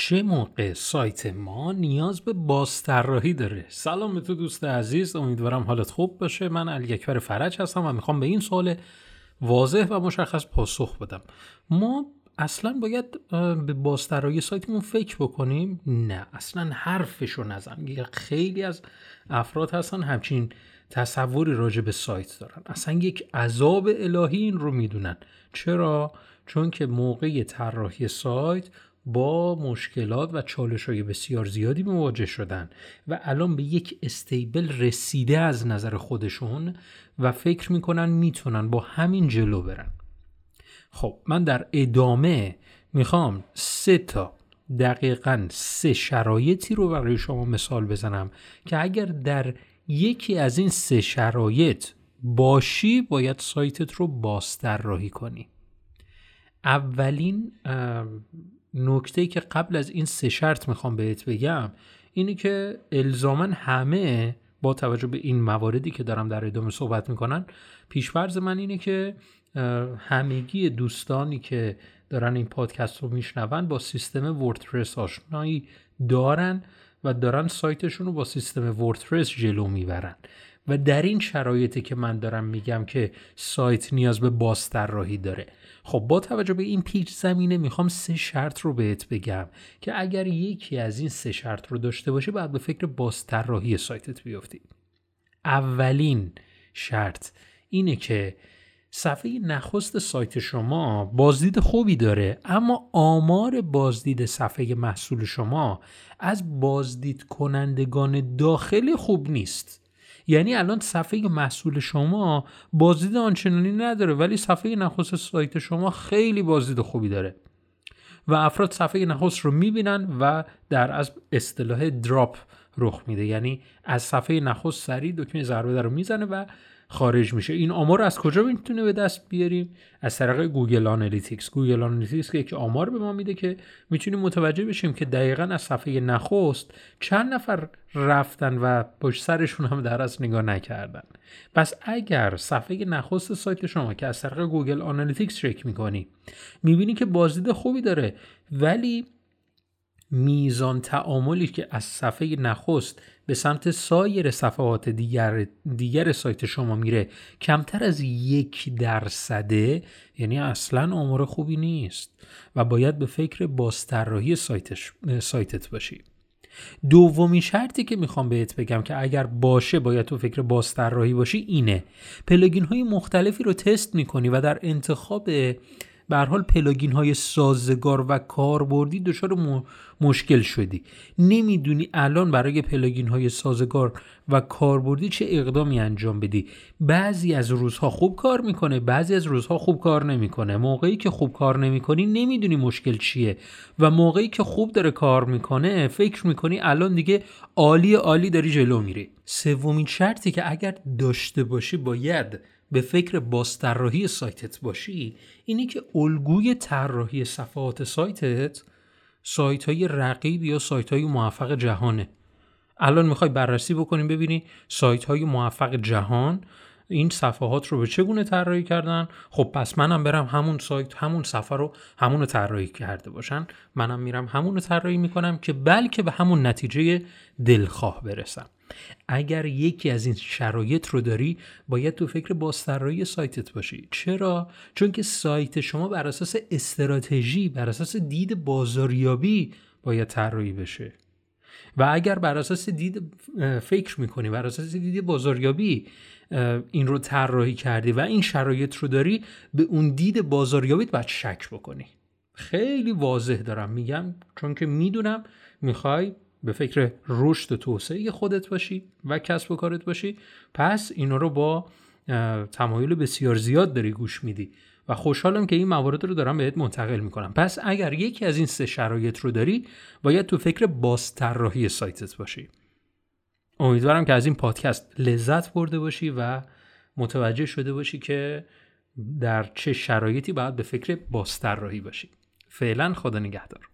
چه موقع سایت ما نیاز به بازطراحی داره؟ سلام به تو دوست عزیز امیدوارم حالت خوب باشه. من علی اکبر فرج هستم و می‌خوام به این سوال واضح و مشخص پاسخ بدم. ما اصلا باید به بازطراحی سایتمون فکر بکنیم؟ نه اصلا حرفشو نزن. خیلی از افراد هستن همچین تصوری راجع به سایت دارن. اصلا یک عذاب الهی این رو می‌دونن. چرا؟ چون که موقع طراحی سایت با مشکلات و چالش های بسیار زیادی مواجه شدن و الان به یک استیبل رسیده از نظر خودشون و فکر می‌کنن می‌تونن با همین جلو برن. خب من در ادامه می‌خوام سه تا دقیقا سه شرایطی رو برای شما مثال بزنم که اگر در یکی از این سه شرایط باشی باید سایتت رو راهی کنی. اولین نکته که قبل از این سه شرط می‌خوام بهت بگم اینی که الزاما همه با توجه به این مواردی که دارم در ادامه صحبت می‌کنن پیشفرز من اینه که همگی دوستانی که دارن این پادکست رو میشنون با سیستم وردپرس آشنایی دارن و دارن سایتشون رو با سیستم وردپرس جلو می‌برن. و در این شرایطی که من دارم میگم که سایت نیاز به بازطراحی داره. خب با توجه به این پیچ زمینه می‌خوام سه شرط رو بهت بگم که اگر یکی از این سه شرط رو داشته باشه باید به فکر بازطراحی سایتت بیفتی. اولین شرط اینه که صفحه نخست سایت شما بازدید خوبی داره اما آمار بازدید صفحه محصول شما از بازدید کنندگان داخلی خوب نیست. یعنی الان صفحه محصول شما بازدید آنچنانی نداره ولی صفحه نخست سایت شما خیلی بازدید خوبی داره. و افراد صفحه نخست رو می‌بینن و در از اصطلاح drop رخ میده. یعنی از صفحه نخست سریع دکمه ضربدر رو می‌زنه و خارج میشه. این آمار از کجا می‌تونه به دست بیاریم از طریق Google Analytics. Google Analytics که یک آمار به ما میده که می‌تونیم متوجه بشیم که دقیقا از صفحه نخست چند نفر رفتن و پشت سرشون هم در از نگاه نکردن. پس اگر صفحه نخست سایت شما که از طریق Google Analytics چک می‌کنی می‌بینی که بازدید خوبی داره ولی میزان تعاملی که از صفحه نخست به سمت سایر صفحات دیگر, دیگر سایت شما میره کمتر از یک درصده یعنی اصلا آمار خوبی نیست و باید به فکر بازطراحی سایتت باشی. دومین شرطی که می‌خوام بهت بگم که اگر باشه باید تو فکر بازطراحی باشی اینه. plugin های مختلفی رو تست می‌کنی و در انتخاب به حال plugin های سازگار و کاربردی دچار مشکل شدی. نمی‌دونی الان برای plugin های سازگار و کاربردی چه اقدامی انجام بدی. بعضی از روزها خوب کار می‌کنه بعضی از روزها خوب کار نمی‌کنه. موقعی که خوب کار نمی‌کنی نمی‌دونی مشکل چیه. و موقعی که خوب داره کار می‌کنه فکر می‌کنی الان دیگه عالی عالی داری جلو میری. سومین شرطی که اگر داشته باشی باید به فکر بازطراحی سایتت باشی اینی که الگوی طراحی صفحات سایتت سایت های رقیب یا سایت های موفق جهانه. الان می‌خوای بررسی بکنیم ببینی سایت های موفق جهان این صفحات رو به چگونه طراحی کردن؟ خب پس منم برم همون سایت همون صفحه رو همون طراحی کرده باشن. منم میرم همون رو طراحی می‌کنم که بلکه به همون نتیجه دلخواه برسم. اگر یکی از این شرایط رو داری باید تو فکر بازطراحی سایتت باشی. چرا؟ چون که سایت شما بر اساس استراتژی بر اساس دید بازاریابی باید طراحی بشه. و اگر بر اساس دید فکر می‌کنی بر اساس دید بازاریابی این رو طراحی کردی و این شرایط رو داری به اون دید بازاریابیت باید شک بکنی. خیلی واضح دارم. میگم چون که می‌دونم می‌خوای به فکر رشد و توسعه خودت باشی و کسب و کارت باشی پس اینا رو با تمایل بسیار زیاد داری گوش میدی و خوشحالم که این موارد رو دارم بهت منتقل می‌کنم. پس اگر یکی از این سه شرایط رو داری باید تو فکر بازطراحی سایتت باشی. امیدوارم که از این پادکست لذت برده باشی و متوجه شده باشی که در چه شرایطی باید به فکر بازطراحی باشی. فعلا خدا نگهدار.